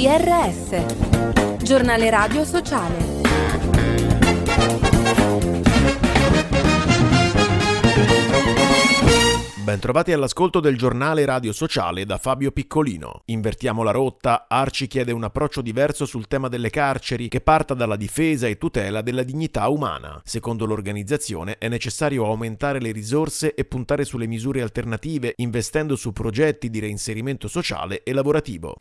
GRS, giornale radio sociale. Bentrovati all'ascolto del giornale radio sociale da Fabio Piccolino. Invertiamo la rotta, Arci chiede un approccio diverso sul tema delle carceri che parta dalla difesa e tutela della dignità umana. Secondo l'organizzazione è necessario aumentare le risorse e puntare sulle misure alternative investendo su progetti di reinserimento sociale e lavorativo.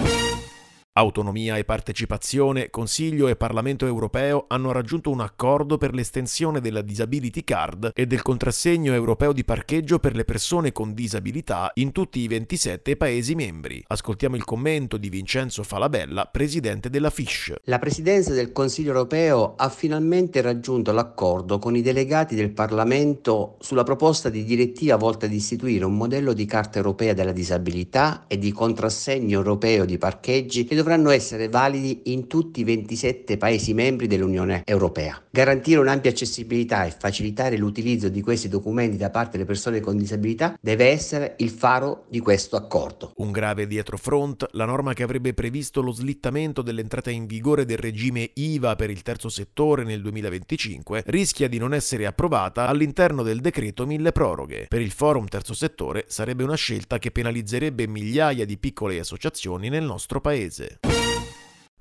Autonomia e partecipazione, Consiglio e Parlamento europeo hanno raggiunto un accordo per l'estensione della Disability Card e del contrassegno europeo di parcheggio per le persone con disabilità in tutti i 27 Paesi membri. Ascoltiamo il commento di Vincenzo Falabella, presidente della FISH. La Presidenza del Consiglio europeo ha finalmente raggiunto l'accordo con i delegati del Parlamento sulla proposta di direttiva volta ad istituire un modello di carta europea della disabilità e di contrassegno europeo di parcheggi che dovranno essere validi in tutti i 27 Paesi membri dell'Unione Europea. Garantire un'ampia accessibilità e facilitare l'utilizzo di questi documenti da parte delle persone con disabilità deve essere il faro di questo accordo. Un grave dietrofront, la norma che avrebbe previsto lo slittamento dell'entrata in vigore del regime IVA per il terzo settore nel 2025 rischia di non essere approvata all'interno del decreto mille proroghe. Per il forum terzo settore sarebbe una scelta che penalizzerebbe migliaia di piccole associazioni nel nostro paese.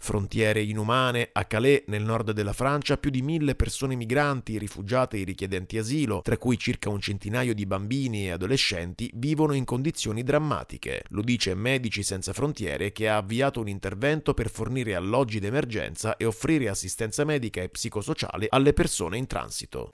Frontiere inumane, a Calais, nel nord della Francia, più di mille persone migranti, rifugiate e richiedenti asilo, tra cui circa un centinaio di bambini e adolescenti, vivono in condizioni drammatiche. Lo dice Medici Senza Frontiere che ha avviato un intervento per fornire alloggi d'emergenza e offrire assistenza medica e psicosociale alle persone in transito.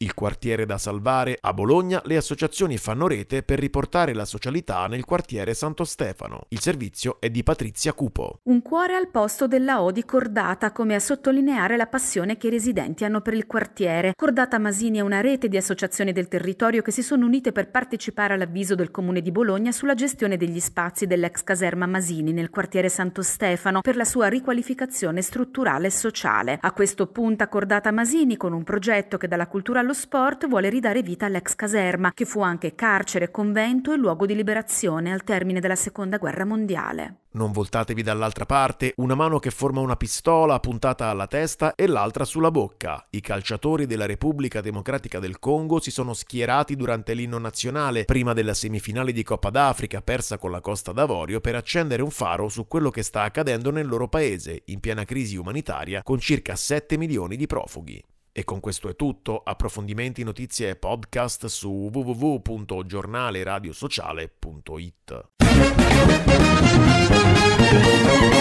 Il quartiere da salvare, a Bologna le associazioni fanno rete per riportare la socialità nel quartiere Santo Stefano. Il servizio è di Patrizia Cupo. Un cuore al posto della O di Cordata, come a sottolineare la passione che i residenti hanno per il quartiere. Cordata Masini è una rete di associazioni del territorio che si sono unite per partecipare all'avviso del Comune di Bologna sulla gestione degli spazi dell'ex caserma Masini nel quartiere Santo Stefano per la sua riqualificazione strutturale e sociale. A questo punta Cordata Masini con un progetto che dalla cultura allo sport vuole ridare vita all'ex caserma, che fu anche carcere, convento e luogo di liberazione al termine della seconda guerra mondiale. Non voltatevi dall'altra parte, una mano che forma una pistola puntata alla testa e l'altra sulla bocca. I calciatori della Repubblica Democratica del Congo si sono schierati durante l'inno nazionale, prima della semifinale di Coppa d'Africa persa con la Costa d'Avorio, per accendere un faro su quello che sta accadendo nel loro paese, in piena crisi umanitaria, con circa 7 milioni di profughi. E con questo è tutto, approfondimenti, notizie e podcast su www.giornaleradiosociale.it.